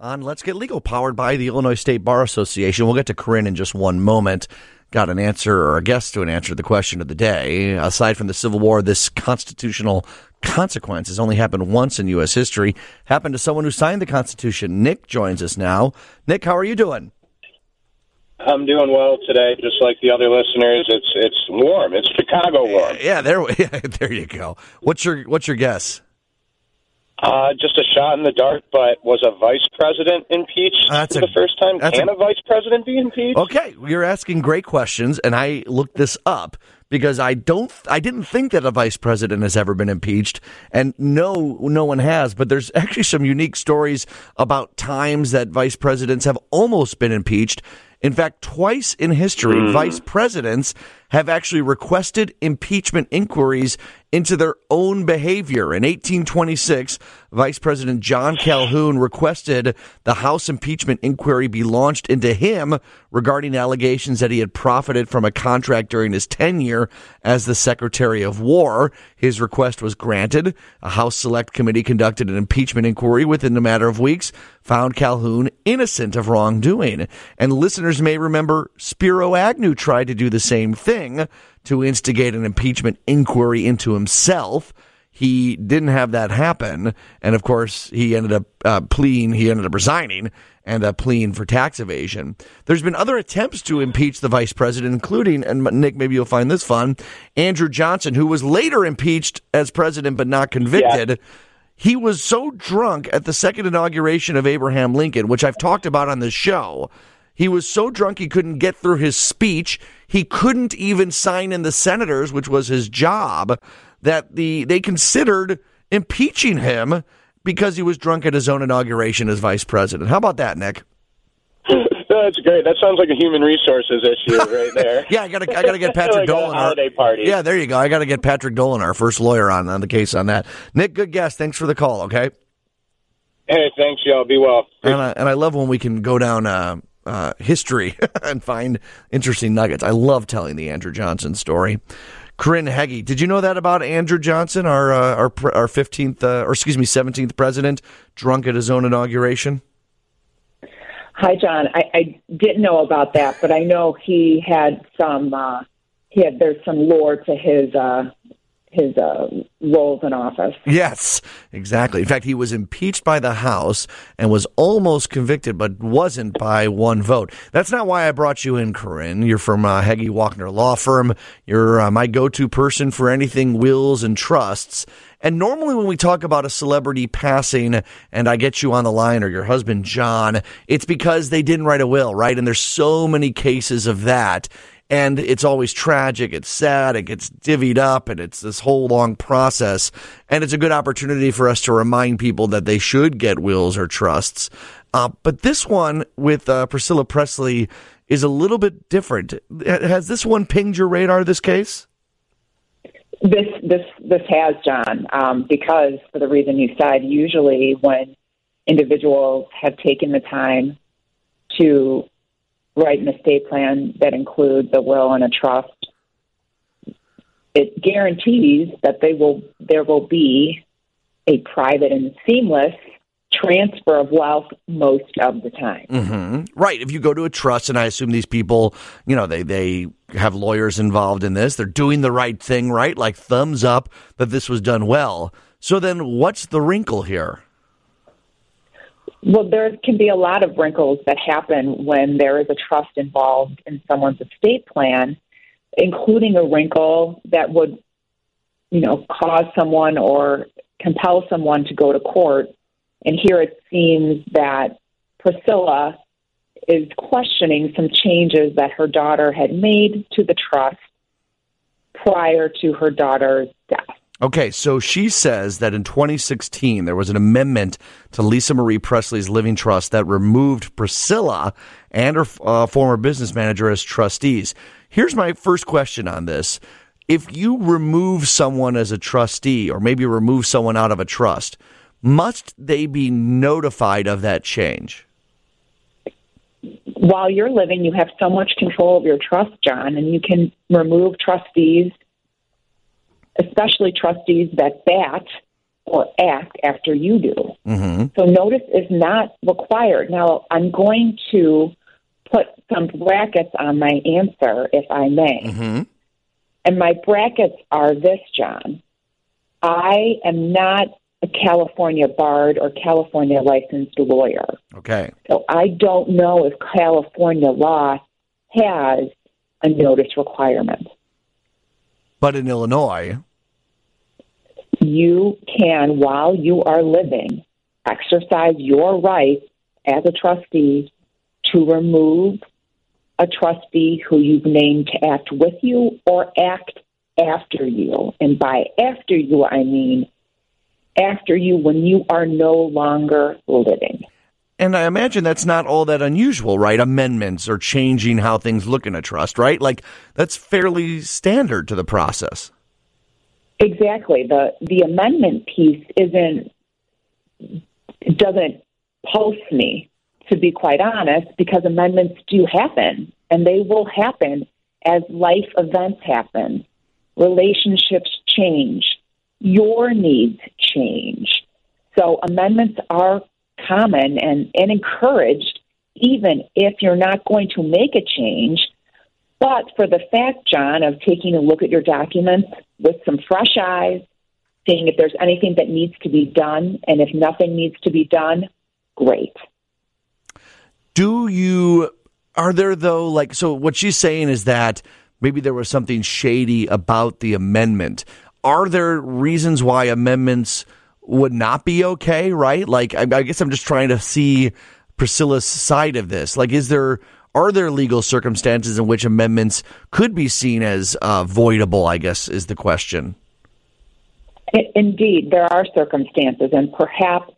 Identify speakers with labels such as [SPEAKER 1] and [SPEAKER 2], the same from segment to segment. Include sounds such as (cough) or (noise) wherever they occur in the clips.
[SPEAKER 1] on Let's Get Legal, powered by the Illinois State Bar Association. We'll get to Corinne in just one moment. Got an answer or a guess to an answer to the question of the day. Aside from the Civil War, this constitutional consequence has only happened once in U.S. history. Happened to someone who signed the Constitution. Nick joins us now. Nick, how are you doing?
[SPEAKER 2] I'm doing well today, just like the other listeners. It's it's warm. It's Chicago warm.
[SPEAKER 1] Yeah, there, (laughs) yeah, there you go. What's your what's your guess?
[SPEAKER 2] Uh, just a shot in the dark, but was a vice president impeached
[SPEAKER 1] that's
[SPEAKER 2] for
[SPEAKER 1] a-
[SPEAKER 2] the first time? Can
[SPEAKER 1] a-
[SPEAKER 2] a, vice president be impeached?
[SPEAKER 1] Okay, you're asking great questions, and I looked this up because I don't, I didn't think that a vice president has ever been impeached, and no, no one has. But there's actually some unique stories about times that vice presidents have almost been impeached. In fact, twice in history, vice presidents have actually requested impeachment inquiries into their own behavior. In 1826, Vice President John Calhoun requested the House impeachment inquiry be launched into him regarding allegations that he had profited from a contract during his tenure as the Secretary of War. His request was granted. A House Select Committee conducted an impeachment inquiry within a matter of weeks, found Calhoun innocent of wrongdoing. And listeners may remember Spiro Agnew tried to do the same thing to instigate an impeachment inquiry into himself. He didn't have that happen, and of course, he ended up uh, pleading. He ended up resigning and uh, pleading for tax evasion. There's been other attempts to impeach the vice president, including, and Nick, maybe you'll find this fun, Andrew Johnson, who was later impeached as president but not convicted. He was so drunk at the second inauguration of Abraham Lincoln, which I've talked about on this show. He was so drunk he couldn't get through his speech. He couldn't even sign in the senators, which was his job, that the they considered impeaching him because he was drunk at his own inauguration as vice president. How about that, Nick? (laughs)
[SPEAKER 2] That's great. That sounds like a human resources issue right (laughs) there. (laughs)
[SPEAKER 1] Yeah, I gotta I gotta get Patrick
[SPEAKER 2] Like
[SPEAKER 1] Dolan.
[SPEAKER 2] holiday party.
[SPEAKER 1] Yeah, there you go. I gotta get Patrick Dolan, our first lawyer, on, on the case on that. Nick, good guess. Thanks for the call, okay?
[SPEAKER 2] Hey, thanks, y'all. Be well.
[SPEAKER 1] And I, and I love when we can go down uh, uh, history (laughs) and find interesting nuggets. I love telling the Andrew Johnson story. Corinne Heggie, did you know that about Andrew Johnson, our uh, our our fifteenth, uh, or excuse me, seventeenth president, drunk at his own inauguration?
[SPEAKER 3] Hi, John. I, I didn't know about that, but I know he had some. Uh, he had there's some lore to his uh, his uh, roles in office.
[SPEAKER 1] Yes, exactly. In fact, he was impeached by the House and was almost convicted, but wasn't by one vote. That's not why I brought you in, Corinne. You're from uh, Heggie Walkner Law Firm. You're uh, my go-to person for anything wills and trusts. And normally, when we talk about a celebrity passing, and I get you on the line or your husband John, it's because they didn't write a will, right? And there's so many cases of that and it's always tragic. It's sad. It gets divvied up, and it's this whole long process. And it's a good opportunity for us to remind people that they should get wills or trusts. Uh, but this one with uh, Priscilla Presley is a little bit different. Has this one pinged your radar? This case?
[SPEAKER 3] This this this has John um, because for the reason you said. Usually, when individuals have taken the time to write an estate plan that includes a will and a trust, it guarantees that they will there will be a private and seamless transfer of wealth most of the time.
[SPEAKER 1] hmm Right. If you go to a trust, and I assume these people, you know, they they have lawyers involved in this, they're doing the right thing, right? Like thumbs up that this was done well. So then, what's the wrinkle here?
[SPEAKER 3] Well, there can be a lot of wrinkles that happen when there is a trust involved in someone's estate plan, including a wrinkle that would, you know, cause someone or compel someone to go to court. And here it seems that Priscilla is questioning some changes that her daughter had made to the trust prior to her daughter's death.
[SPEAKER 1] Okay, so she says that in 2016 there was an amendment to Lisa Marie Presley's living trust that removed Priscilla and her uh, former business manager as trustees. Here's my first question on this. If you remove someone as a trustee or maybe remove someone out of a trust, must they be notified of that change?
[SPEAKER 3] while you're living, you have so much control of your trust, John, and you can remove trustees, especially trustees that bat or act after you do.
[SPEAKER 1] Mm-hmm.
[SPEAKER 3] So notice is not required. Now, I'm going to put some brackets on my answer, if I may.
[SPEAKER 1] Mm-hmm.
[SPEAKER 3] And my brackets are this, John. I am not a California barred or California licensed lawyer.
[SPEAKER 1] Okay.
[SPEAKER 3] So I don't know if California law has a notice requirement.
[SPEAKER 1] But in Illinois,
[SPEAKER 3] You can, while you are living, exercise your right as a trustee to remove a trustee who you've named to act with you or act after you. And by after you, I mean after you when you are no longer living.
[SPEAKER 1] And I imagine that's not all that unusual, right? Amendments or changing how things look in a trust, right? Like that's fairly standard to the process.
[SPEAKER 3] Exactly. The the amendment piece isn't doesn't pulse me, to be quite honest, because amendments do happen and they will happen as life events happen. Relationships change. Your needs change. So amendments are common and, and encouraged even if you're not going to make a change but for the fact, John, of taking a look at your documents with some fresh eyes, seeing if there's anything that needs to be done, and if nothing needs to be done, great.
[SPEAKER 1] Do you are there though like so what she's saying is that maybe there was something shady about the amendment. Are there reasons why amendments would not be okay, right? Like I, I guess I'm just trying to see Priscilla's side of this. Like is there are there legal circumstances in which amendments could be seen as uh, voidable, I guess is the question.
[SPEAKER 3] Indeed, there are circumstances, and perhaps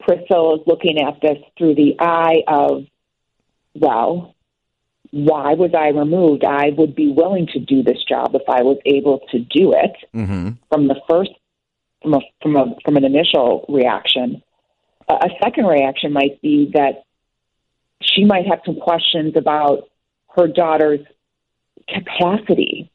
[SPEAKER 3] Priscilla is looking at this through the eye of, well, why was I removed? I would be willing to do this job if I was able to do it.
[SPEAKER 1] Mm-hmm.
[SPEAKER 3] from the first from a from a from an initial reaction. A a second reaction might be that she might have some questions about her daughter's capacity,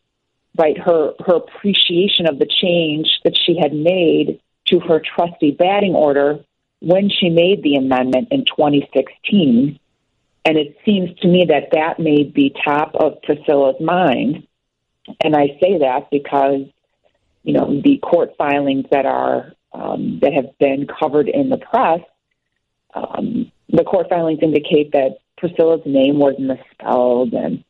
[SPEAKER 3] right? Her her appreciation of the change that she had made to her trustee batting order when she made the amendment in 2016. And it seems to me that that may be top of Priscilla's mind. And I say that because you know, the court filings that are um, that have been covered in the press, um, the court filings indicate that Priscilla's name was misspelled, and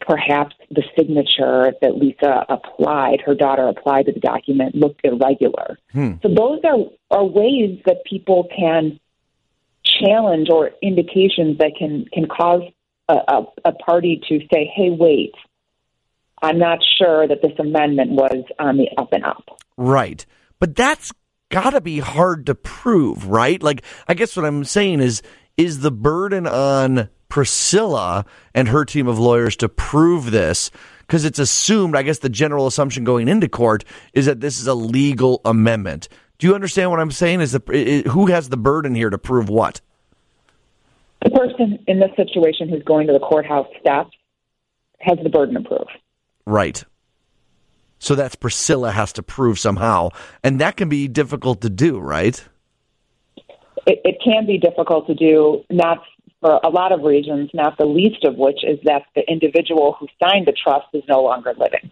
[SPEAKER 3] perhaps the signature that Lisa applied, her daughter applied to the document, looked irregular.
[SPEAKER 1] Hmm.
[SPEAKER 3] So those are are ways that people can challenge or indications that can can cause a, a, a party to say, "Hey, wait." I'm not sure that this amendment was on the up and up.
[SPEAKER 1] Right. But that's got to be hard to prove, right? Like, I guess what I'm saying is, is the burden on Priscilla and her team of lawyers to prove this? Because it's assumed, I guess the general assumption going into court is that this is a legal amendment. Do you understand what I'm saying? Is the i- who has the burden here to prove what?
[SPEAKER 3] The person in this situation who's going to the courthouse steps has the burden of proof.
[SPEAKER 1] Right. So that's Priscilla has to prove somehow, and that can be difficult to do, right?
[SPEAKER 3] It, it can be difficult to do, not for a lot of reasons, not the least of which is that the individual who signed the trust is no longer living.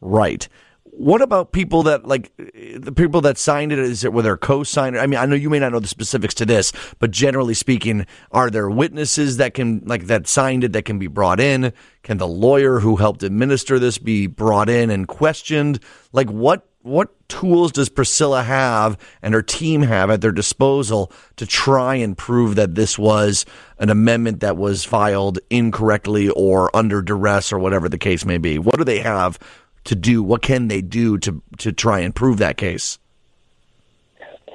[SPEAKER 1] Right. What about people that like the people that signed it? Is it were their co-signer? I mean, I know you may not know the specifics to this, but generally speaking, are there witnesses that can like that signed it that can be brought in? Can the lawyer who helped administer this be brought in and questioned? Like what what tools does Priscilla have and her team have at their disposal to try and prove that this was an amendment that was filed incorrectly or under duress or whatever the case may be? What do they have to do? What can they do to to try and prove that case?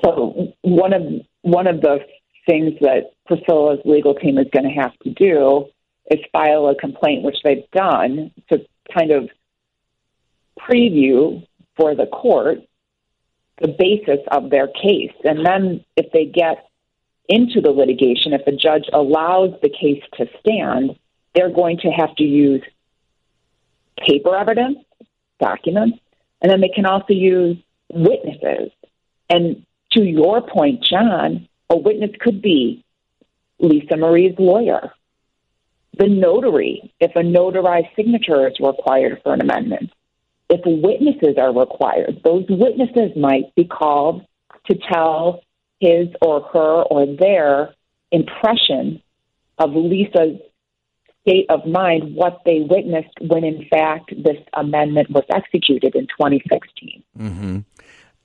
[SPEAKER 3] So one of one of the things that Priscilla's legal team is going to have to do is file a complaint, which they've done to kind of preview for the court the basis of their case. And then if they get into the litigation, if the judge allows the case to stand, they're going to have to use paper evidence, documents, and then they can also use witnesses. And to your point, John, a witness could be Lisa Marie's lawyer, the notary, if a notarized signature is required for an amendment. If witnesses are required, those witnesses might be called to tell his or her or their impression of Lisa's state of mind, what they witnessed when, in fact, this amendment was executed in 2016.
[SPEAKER 1] Mm-hmm.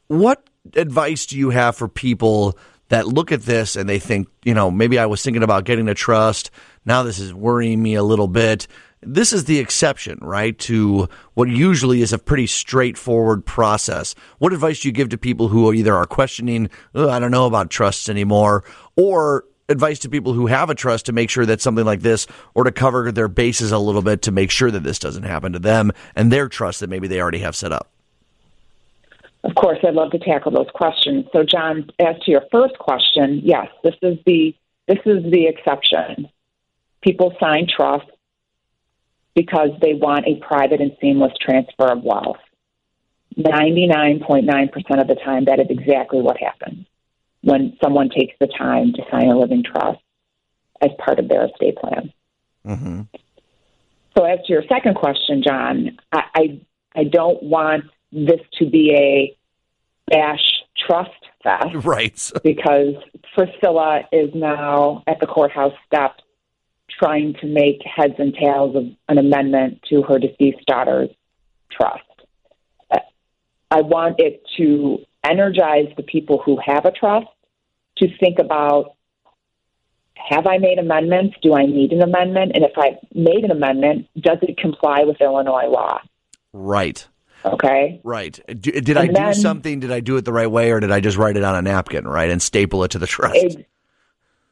[SPEAKER 1] What advice do you have for people that look at this and they think, you know, maybe I was thinking about getting a trust. Now this is worrying me a little bit. This is the exception, right, to what usually is a pretty straightforward process. What advice do you give to people who either are questioning, oh, I don't know about trusts anymore, or advice to people who have a trust to make sure that something like this or to cover their bases a little bit to make sure that this doesn't happen to them and their trust that maybe they already have set up?
[SPEAKER 3] Of course, I'd love to tackle those questions. So, John, as to your first question, yes, this is the this is the exception. People sign trust because they want a private and seamless transfer of wealth. 99.9% of the time, that is exactly what happens when someone takes the time to sign a living trust as part of their estate plan. Mm-hmm. So, as to your second question, John, I, I, I don't want this to be a bash trust fest, (laughs)
[SPEAKER 1] right?
[SPEAKER 3] because Priscilla is now at the courthouse steps trying to make heads and tails of an amendment to her deceased daughter's trust. I want it to energize the people who have a trust to think about have I made amendments? Do I need an amendment? And if I made an amendment, does it comply with Illinois law?
[SPEAKER 1] Right.
[SPEAKER 3] Okay.
[SPEAKER 1] Right. Did, did I do something? Did I do it the right way, or did I just write it on a napkin, right, and staple it to the trust? Ex-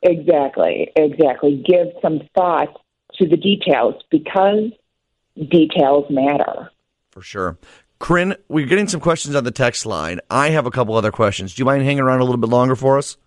[SPEAKER 3] exactly. Exactly. Give some thought to the details because details matter.
[SPEAKER 1] For sure. Corinne, we're getting some questions on the text line. I have a couple other questions. Do you mind hanging around a little bit longer for us?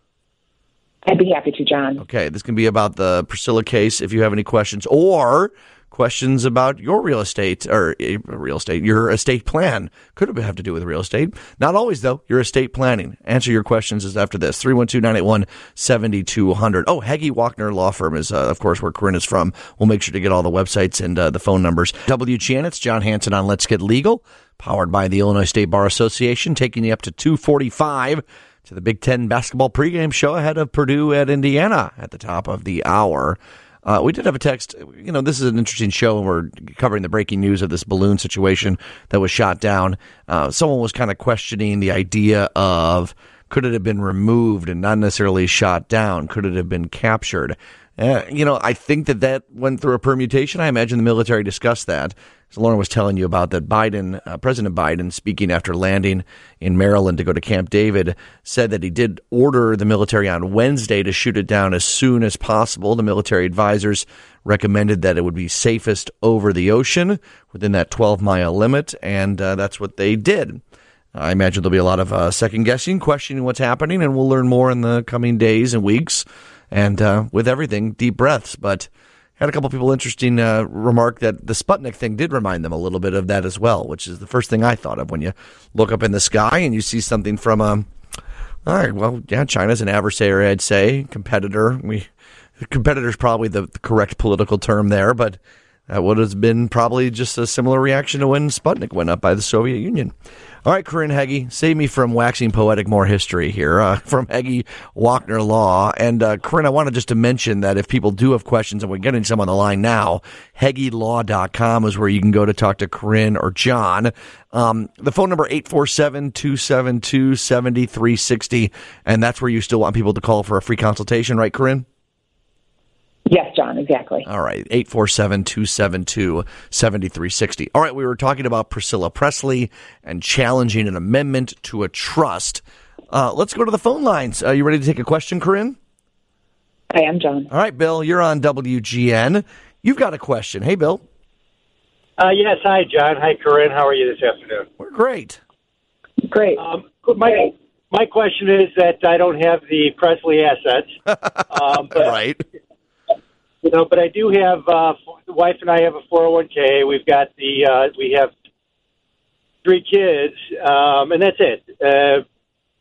[SPEAKER 3] I'd be happy to, John.
[SPEAKER 1] Okay, this can be about the Priscilla case if you have any questions, or questions about your real estate or uh, real estate, your estate plan. Could have to do with real estate. Not always, though. Your estate planning. Answer your questions is after this. 312 981 7200. Oh, Heggie Walkner Law Firm is, uh, of course, where Corinne is from. We'll make sure to get all the websites and uh, the phone numbers. WGN, it's John Hanson on Let's Get Legal, powered by the Illinois State Bar Association, taking you up to 245 to the Big Ten basketball pregame show ahead of Purdue at Indiana at the top of the hour. Uh, we did have a text. You know, this is an interesting show, and we're covering the breaking news of this balloon situation that was shot down. Uh, someone was kind of questioning the idea of could it have been removed and not necessarily shot down? Could it have been captured? Uh, you know, I think that that went through a permutation. I imagine the military discussed that. Lauren was telling you about that, Biden, uh, President Biden, speaking after landing in Maryland to go to Camp David, said that he did order the military on Wednesday to shoot it down as soon as possible. The military advisors recommended that it would be safest over the ocean within that 12 mile limit, and uh, that's what they did. I imagine there'll be a lot of uh, second guessing, questioning what's happening, and we'll learn more in the coming days and weeks and uh, with everything, deep breaths. But had a couple people interesting uh, remark that the Sputnik thing did remind them a little bit of that as well, which is the first thing I thought of when you look up in the sky and you see something from. Um, all right, well, yeah, China's an adversary, I'd say, competitor. We competitor is probably the, the correct political term there, but that would have been probably just a similar reaction to when Sputnik went up by the Soviet Union. All right, Corinne Heggie, save me from waxing poetic more history here uh, (laughs) from Heggie Walkner Law. And uh, Corinne, I wanted just to mention that if people do have questions, and we're getting some on the line now, HeggieLaw.com is where you can go to talk to Corinne or John. Um, the phone number 847-272-7360, and that's where you still want people to call for a free consultation, right, Corinne?
[SPEAKER 3] Yes, John, exactly.
[SPEAKER 1] All right, 847 272 7360. All right, we were talking about Priscilla Presley and challenging an amendment to a trust. Uh, let's go to the phone lines. Are you ready to take a question, Corinne?
[SPEAKER 3] I am, John.
[SPEAKER 1] All right, Bill, you're on WGN. You've got a question. Hey, Bill.
[SPEAKER 4] Uh, yes, hi, John. Hi, Corinne. How are you this afternoon?
[SPEAKER 1] We're great.
[SPEAKER 3] Great.
[SPEAKER 4] Um, my my question is that I don't have the Presley assets. (laughs)
[SPEAKER 1] Um, but, right
[SPEAKER 4] you know, but I do have uh, the wife and I have a 401k. We've got the uh, we have three kids, um, and that's it. Uh,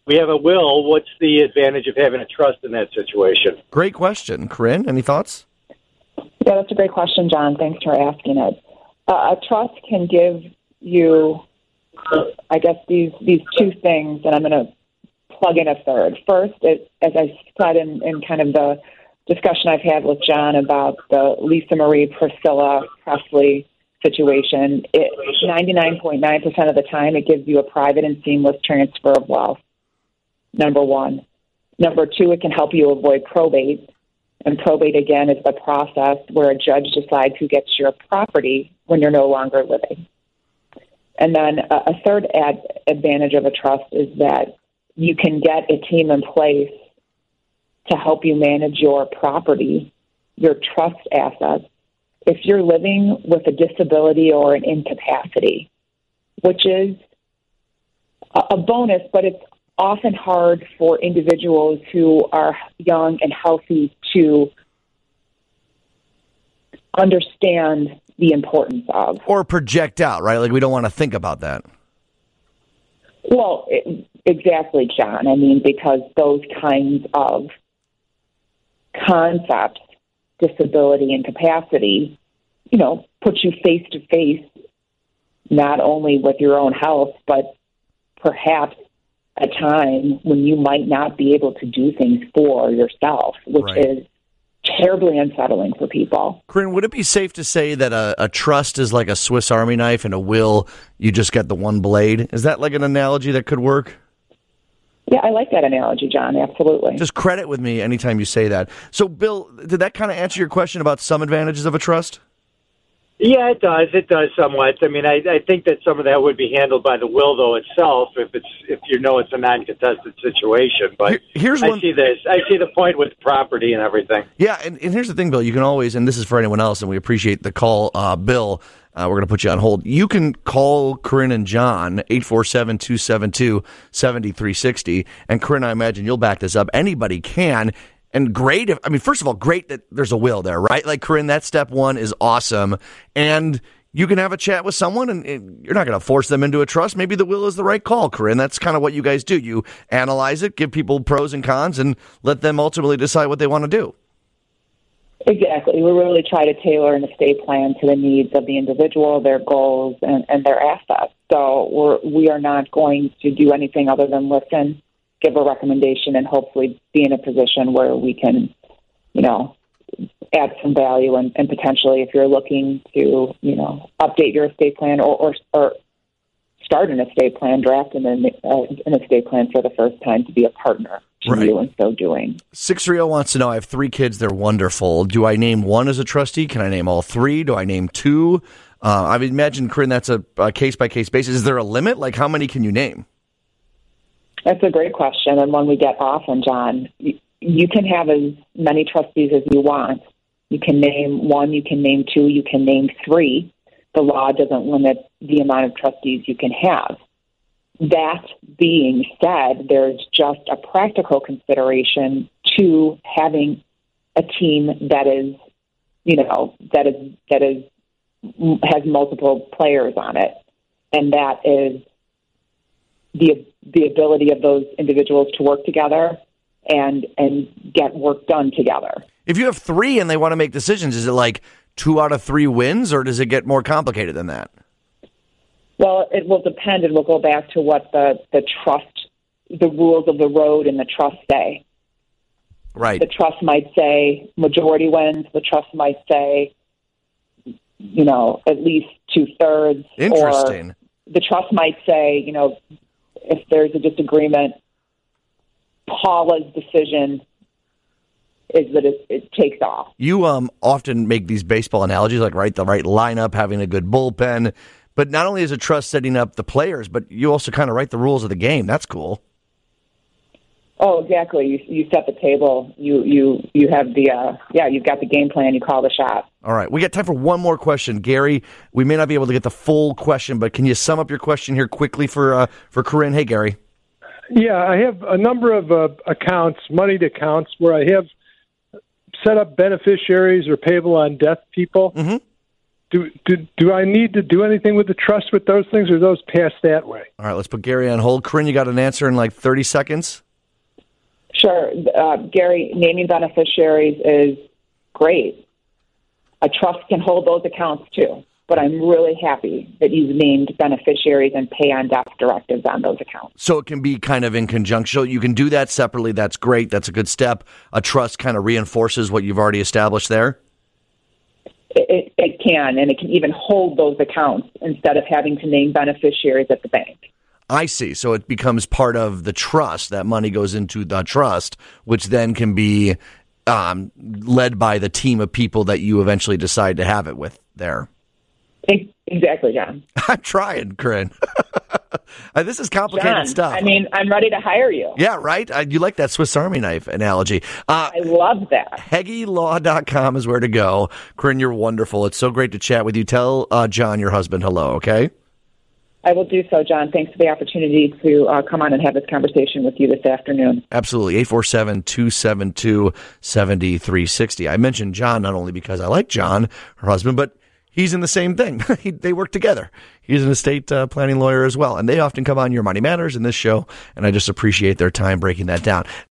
[SPEAKER 4] we have a will. What's the advantage of having a trust in that situation?
[SPEAKER 1] Great question, Corinne. Any thoughts?
[SPEAKER 3] Yeah, that's a great question, John. Thanks for asking it. Uh, a trust can give you, I guess, these these two things, and I'm going to plug in a third. First, it, as I said in, in kind of the discussion I've had with John about the Lisa Marie Priscilla Presley situation, it, 99.9% of the time it gives you a private and seamless transfer of wealth. Number one. Number two, it can help you avoid probate. And probate, again, is the process where a judge decides who gets your property when you're no longer living. And then a, a third ad, advantage of a trust is that you can get a team in place to help you manage your property, your trust assets, if you're living with a disability or an incapacity, which is a bonus, but it's often hard for individuals who are young and healthy to understand the importance of.
[SPEAKER 1] Or project out, right? Like we don't want to think about that.
[SPEAKER 3] Well, it, exactly, John. I mean, because those kinds of concepts, disability and capacity, you know, put you face to face not only with your own health, but perhaps a time when you might not be able to do things for yourself, which right. is terribly unsettling for people.
[SPEAKER 1] Corinne, would it be safe to say that a, a, trust is like a Swiss Army knife and a will, you just get the one blade? Is that like an analogy that could work?
[SPEAKER 3] Yeah, I like that analogy, John. Absolutely.
[SPEAKER 1] Just credit with me anytime you say that. So, Bill, did that kind of answer your question about some advantages of a trust?
[SPEAKER 4] Yeah, it does. It does somewhat. I mean, I, I think that some of that would be handled by the will, though itself, if it's if you know it's a non-contested situation. But
[SPEAKER 1] here's
[SPEAKER 4] I
[SPEAKER 1] one...
[SPEAKER 4] see this. I see the point with property and everything.
[SPEAKER 1] Yeah, and, and here's the thing, Bill. You can always, and this is for anyone else, and we appreciate the call, uh, Bill. Uh, we're going to put you on hold. You can call Corinne and John, 847 272 7360. And Corinne, I imagine you'll back this up. Anybody can and great. If, I mean, first of all, great that there's a will there, right? Like Corinne, that step one is awesome, and you can have a chat with someone, and, and you're not going to force them into a trust. Maybe the will is the right call, Corinne. That's kind of what you guys do. You analyze it, give people pros and cons, and let them ultimately decide what they want to do.
[SPEAKER 3] Exactly. We really try to tailor an estate plan to the needs of the individual, their goals, and, and their assets. So we're, we are not going to do anything other than listen give a recommendation and hopefully be in a position where we can, you know, add some value and, and potentially if you're looking to, you know, update your estate plan or, or, or start an estate plan, draft an, uh, an estate plan for the first time to be a partner to right. you in so doing.
[SPEAKER 1] 630 wants to know I have three kids, they're wonderful. Do I name one as a trustee? Can I name all three? Do I name two? Uh, I would imagine, Corinne, that's a case by case basis. Is there a limit? Like, how many can you name?
[SPEAKER 3] That's a great question, and one we get often, John. You can have as many trustees as you want. You can name one, you can name two, you can name three. The law doesn't limit the amount of trustees you can have. That being said, there's just a practical consideration to having a team that is, you know, that is that is has multiple players on it, and that is the the ability of those individuals to work together and and get work done together.
[SPEAKER 1] If you have three and they want to make decisions, is it like two out of three wins, or does it get more complicated than that?
[SPEAKER 3] Well, it will depend, and we'll go back to what the the trust, the rules of the road in the trust say.
[SPEAKER 1] Right.
[SPEAKER 3] The trust might say majority wins. The trust might say, you know, at least two thirds.
[SPEAKER 1] Interesting.
[SPEAKER 3] The trust might say, you know, if there's a disagreement, Paula's decision is that it, it, takes off.
[SPEAKER 1] You um, often make these baseball analogies, like right the right lineup, having a good bullpen. But not only is it trust setting up the players, but you also kind of write the rules of the game. That's cool.
[SPEAKER 3] Oh, exactly. You you set the table. You you you have the uh, yeah. You've got the game plan. You call the shot.
[SPEAKER 1] All right. We got time for one more question, Gary. We may not be able to get the full question, but can you sum up your question here quickly for uh, for Corinne? Hey, Gary.
[SPEAKER 5] Yeah, I have a number of uh, accounts, moneyed accounts, where I have set up beneficiaries or payable on death people.
[SPEAKER 1] Mm-hmm.
[SPEAKER 5] do, do do I need to do anything with the trust with those things, or those pass that way?
[SPEAKER 1] All right, let's put Gary on hold. Corinne, you got an answer in like 30 seconds?
[SPEAKER 3] Sure. Uh, Gary, naming beneficiaries is great. A trust can hold those accounts too. But I'm really happy that you've named beneficiaries and pay on death directives on those accounts.
[SPEAKER 1] So it can be kind of in conjunction. You can do that separately. That's great. That's a good step. A trust kind of reinforces what you've already established there.
[SPEAKER 3] It, it, it can, and it can even hold those accounts instead of having to name beneficiaries at the bank.
[SPEAKER 1] I see. So it becomes part of the trust. That money goes into the trust, which then can be um, led by the team of people that you eventually decide to have it with there.
[SPEAKER 3] Exactly, John. (laughs)
[SPEAKER 1] I'm trying, Corinne. (laughs) Uh, this is complicated
[SPEAKER 3] John,
[SPEAKER 1] stuff.
[SPEAKER 3] I mean, I'm ready to hire you.
[SPEAKER 1] Yeah, right? Uh, you like that Swiss Army knife analogy. Uh,
[SPEAKER 3] I love that.
[SPEAKER 1] HeggieLaw.com is where to go. Corinne, you're wonderful. It's so great to chat with you. Tell uh, John, your husband, hello, okay?
[SPEAKER 3] I will do so, John. Thanks for the opportunity to uh, come on and have this conversation with you this afternoon.
[SPEAKER 1] Absolutely. 847 272 7360. I mentioned John not only because I like John, her husband, but he's in the same thing. (laughs) he, they work together. He's an estate uh, planning lawyer as well. And they often come on Your Money Matters in this show, and I just appreciate their time breaking that down.